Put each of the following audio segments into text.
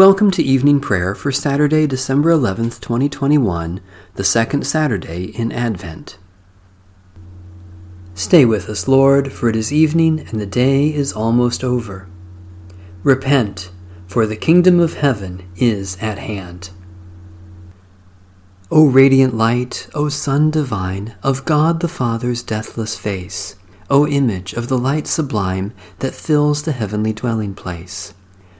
Welcome to evening prayer for Saturday, December 11th, 2021, the second Saturday in Advent. Stay with us, Lord, for it is evening and the day is almost over. Repent, for the kingdom of heaven is at hand. O radiant light, O Sun divine, of God the Father's deathless face, O image of the light sublime that fills the heavenly dwelling place.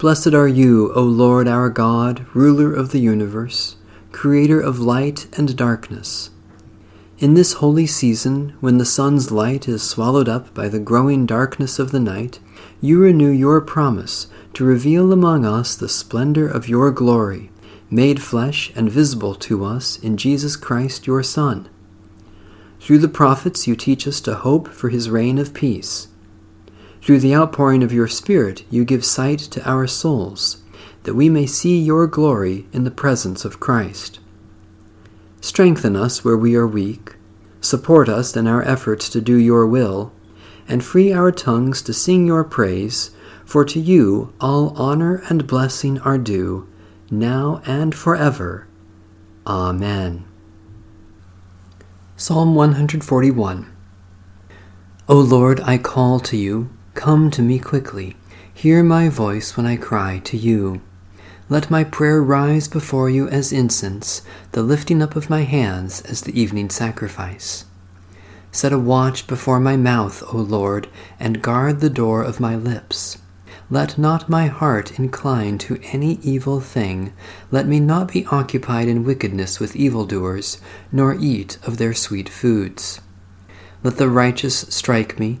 Blessed are you, O Lord our God, ruler of the universe, creator of light and darkness. In this holy season, when the sun's light is swallowed up by the growing darkness of the night, you renew your promise to reveal among us the splendor of your glory, made flesh and visible to us in Jesus Christ your Son. Through the prophets, you teach us to hope for his reign of peace through the outpouring of your Spirit, you give sight to our souls, that we may see your glory in the presence of Christ. Strengthen us where we are weak, support us in our efforts to do your will, and free our tongues to sing your praise, for to you all honor and blessing are due, now and forever. Amen. Psalm 141 O Lord, I call to you Come to me quickly. Hear my voice when I cry to you. Let my prayer rise before you as incense, the lifting up of my hands as the evening sacrifice. Set a watch before my mouth, O Lord, and guard the door of my lips. Let not my heart incline to any evil thing. Let me not be occupied in wickedness with evildoers, nor eat of their sweet foods. Let the righteous strike me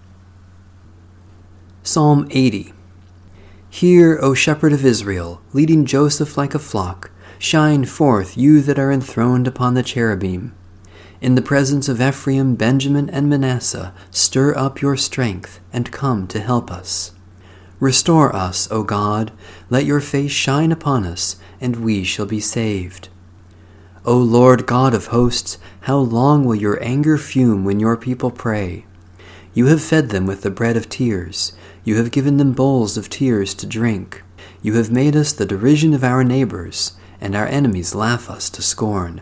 Psalm 80 Hear, O shepherd of Israel, leading Joseph like a flock, shine forth, you that are enthroned upon the cherubim. In the presence of Ephraim, Benjamin, and Manasseh, stir up your strength and come to help us. Restore us, O God, let your face shine upon us, and we shall be saved. O Lord God of hosts, how long will your anger fume when your people pray? You have fed them with the bread of tears. You have given them bowls of tears to drink. You have made us the derision of our neighbors, and our enemies laugh us to scorn.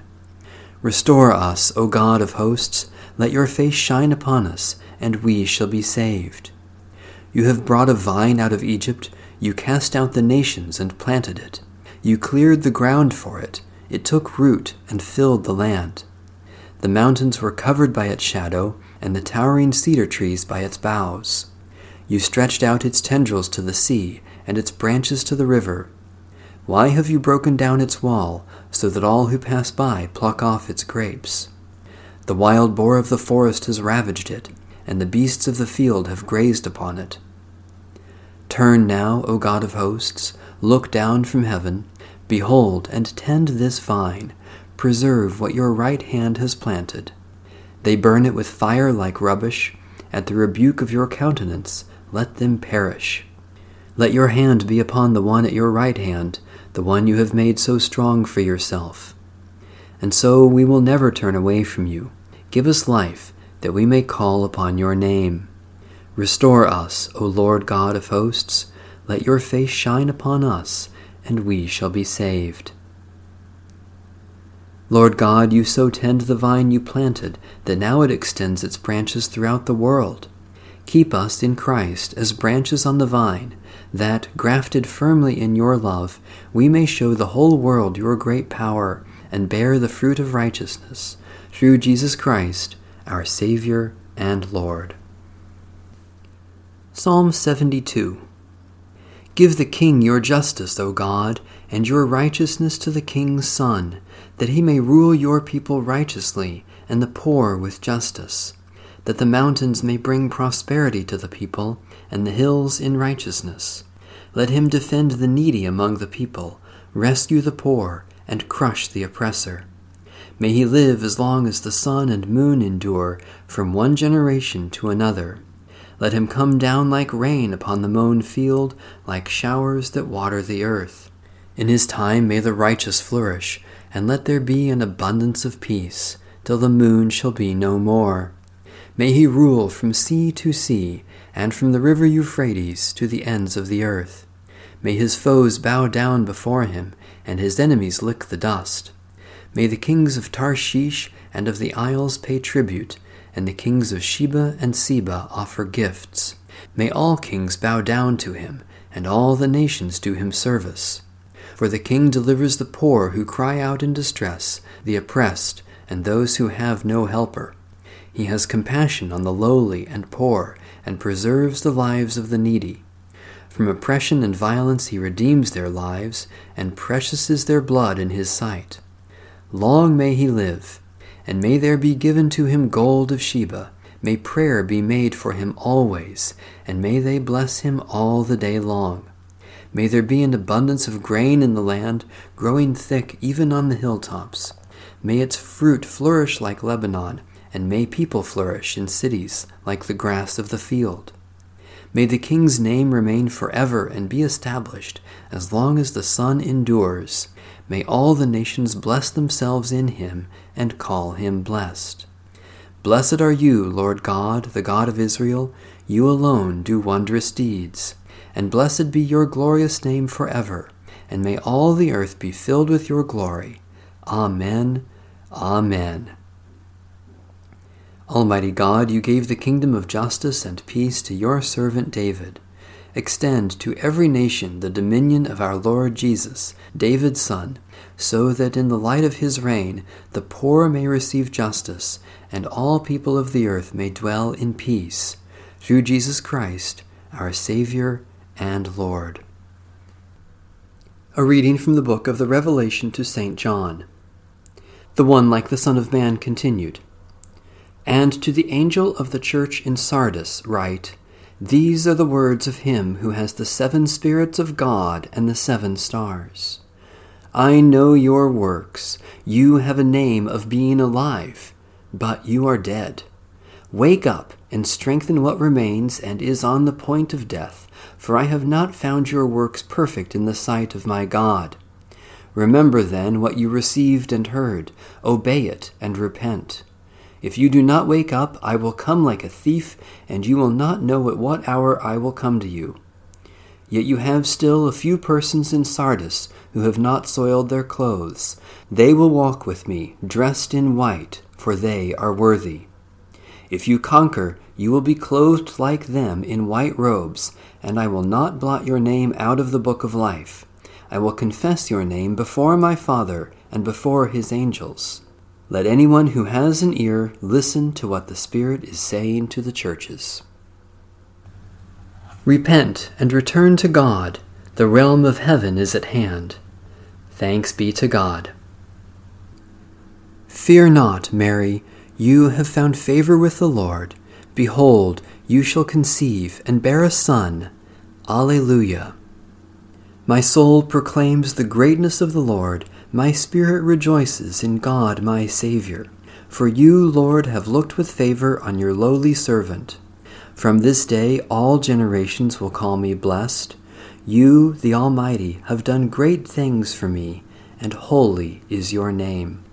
Restore us, O God of hosts, let your face shine upon us, and we shall be saved. You have brought a vine out of Egypt, you cast out the nations and planted it. You cleared the ground for it, it took root and filled the land. The mountains were covered by its shadow, and the towering cedar trees by its boughs. You stretched out its tendrils to the sea, and its branches to the river. Why have you broken down its wall, so that all who pass by pluck off its grapes? The wild boar of the forest has ravaged it, and the beasts of the field have grazed upon it. Turn now, O God of hosts, look down from heaven, behold and tend this vine, preserve what your right hand has planted. They burn it with fire like rubbish, at the rebuke of your countenance let them perish. Let your hand be upon the one at your right hand, the one you have made so strong for yourself. And so we will never turn away from you. Give us life, that we may call upon your name. Restore us, O Lord God of hosts. Let your face shine upon us, and we shall be saved. Lord God, you so tend the vine you planted that now it extends its branches throughout the world. Keep us in Christ as branches on the vine, that, grafted firmly in your love, we may show the whole world your great power and bear the fruit of righteousness, through Jesus Christ, our Savior and Lord. Psalm 72 Give the king your justice, O God, and your righteousness to the king's son, that he may rule your people righteously and the poor with justice, that the mountains may bring prosperity to the people, and the hills in righteousness. Let him defend the needy among the people, rescue the poor, and crush the oppressor. May he live as long as the sun and moon endure, from one generation to another. Let him come down like rain upon the mown field, like showers that water the earth. In his time may the righteous flourish, and let there be an abundance of peace, till the moon shall be no more. May he rule from sea to sea, and from the river Euphrates to the ends of the earth. May his foes bow down before him, and his enemies lick the dust. May the kings of Tarshish and of the isles pay tribute, and the kings of Sheba and Seba offer gifts. May all kings bow down to him, and all the nations do him service. For the king delivers the poor who cry out in distress, the oppressed, and those who have no helper. He has compassion on the lowly and poor, and preserves the lives of the needy. From oppression and violence he redeems their lives, and precious is their blood in his sight. Long may he live, and may there be given to him gold of Sheba. May prayer be made for him always, and may they bless him all the day long. May there be an abundance of grain in the land, growing thick even on the hilltops. May its fruit flourish like Lebanon, and may people flourish in cities like the grass of the field. May the king's name remain forever and be established as long as the sun endures. May all the nations bless themselves in him and call him blessed. Blessed are you, Lord God, the God of Israel. You alone do wondrous deeds. And blessed be your glorious name forever. And may all the earth be filled with your glory. Amen. Amen. Almighty God, you gave the kingdom of justice and peace to your servant David. Extend to every nation the dominion of our Lord Jesus, David's Son, so that in the light of his reign the poor may receive justice, and all people of the earth may dwell in peace. Through Jesus Christ, our Savior and Lord. A reading from the book of the Revelation to St. John. The one like the Son of Man continued. And to the angel of the church in Sardis write, These are the words of him who has the seven spirits of God and the seven stars. I know your works. You have a name of being alive, but you are dead. Wake up and strengthen what remains and is on the point of death, for I have not found your works perfect in the sight of my God. Remember then what you received and heard, obey it and repent. If you do not wake up, I will come like a thief, and you will not know at what hour I will come to you. Yet you have still a few persons in Sardis who have not soiled their clothes. They will walk with me, dressed in white, for they are worthy. If you conquer, you will be clothed like them in white robes, and I will not blot your name out of the book of life. I will confess your name before my Father and before his angels. Let anyone who has an ear listen to what the Spirit is saying to the churches. Repent and return to God. The realm of heaven is at hand. Thanks be to God. Fear not, Mary, you have found favor with the Lord. Behold, you shall conceive and bear a son. Alleluia. My soul proclaims the greatness of the Lord. My spirit rejoices in God my Saviour. For you, Lord, have looked with favor on your lowly servant. From this day all generations will call me blessed. you, the Almighty, have done great things for me, and holy is your name.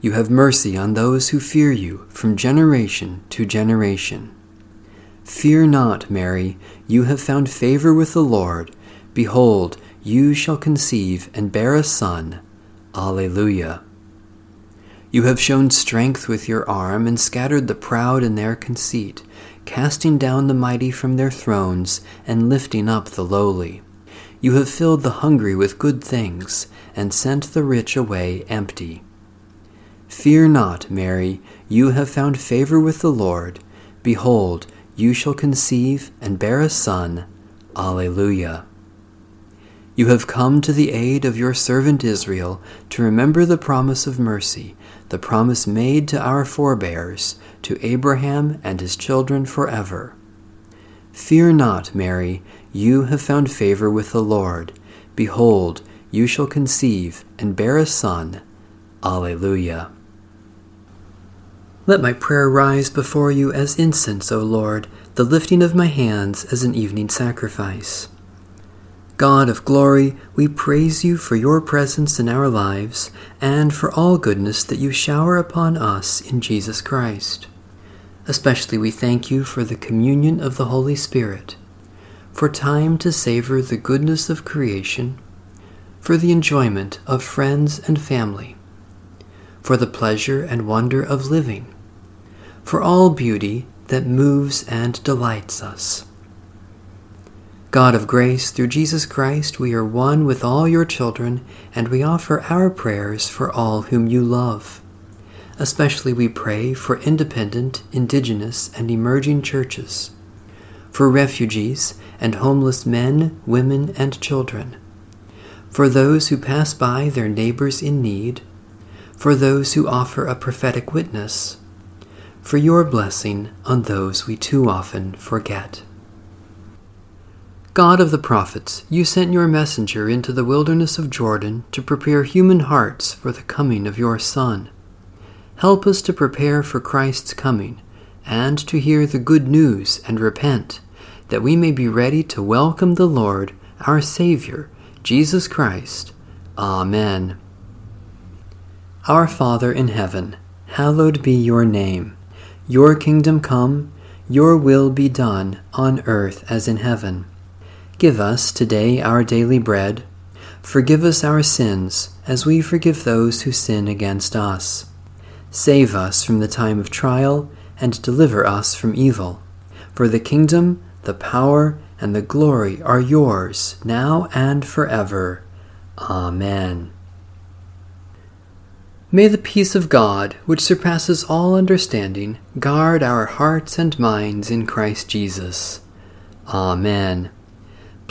You have mercy on those who fear you from generation to generation. Fear not, Mary, you have found favor with the Lord. Behold, you shall conceive and bear a son. Alleluia. You have shown strength with your arm and scattered the proud in their conceit, casting down the mighty from their thrones and lifting up the lowly. You have filled the hungry with good things and sent the rich away empty. Fear not, Mary, you have found favor with the Lord. Behold, you shall conceive and bear a son. Alleluia. You have come to the aid of your servant Israel to remember the promise of mercy, the promise made to our forebears, to Abraham and his children forever. Fear not, Mary, you have found favor with the Lord. Behold, you shall conceive and bear a son. Alleluia. Let my prayer rise before you as incense, O Lord, the lifting of my hands as an evening sacrifice. God of glory, we praise you for your presence in our lives and for all goodness that you shower upon us in Jesus Christ. Especially we thank you for the communion of the Holy Spirit, for time to savor the goodness of creation, for the enjoyment of friends and family for the pleasure and wonder of living, for all beauty that moves and delights us. God of grace, through Jesus Christ, we are one with all your children, and we offer our prayers for all whom you love. Especially we pray for independent, indigenous, and emerging churches, for refugees and homeless men, women, and children, for those who pass by their neighbors in need, for those who offer a prophetic witness, for your blessing on those we too often forget. God of the prophets, you sent your messenger into the wilderness of Jordan to prepare human hearts for the coming of your Son. Help us to prepare for Christ's coming and to hear the good news and repent, that we may be ready to welcome the Lord, our Savior, Jesus Christ. Amen. Our Father in heaven, hallowed be your name. Your kingdom come, your will be done on earth as in heaven. Give us today our daily bread. Forgive us our sins as we forgive those who sin against us. Save us from the time of trial and deliver us from evil. For the kingdom, the power, and the glory are yours, now and forever. Amen. May the peace of God, which surpasses all understanding, guard our hearts and minds in Christ Jesus. Amen.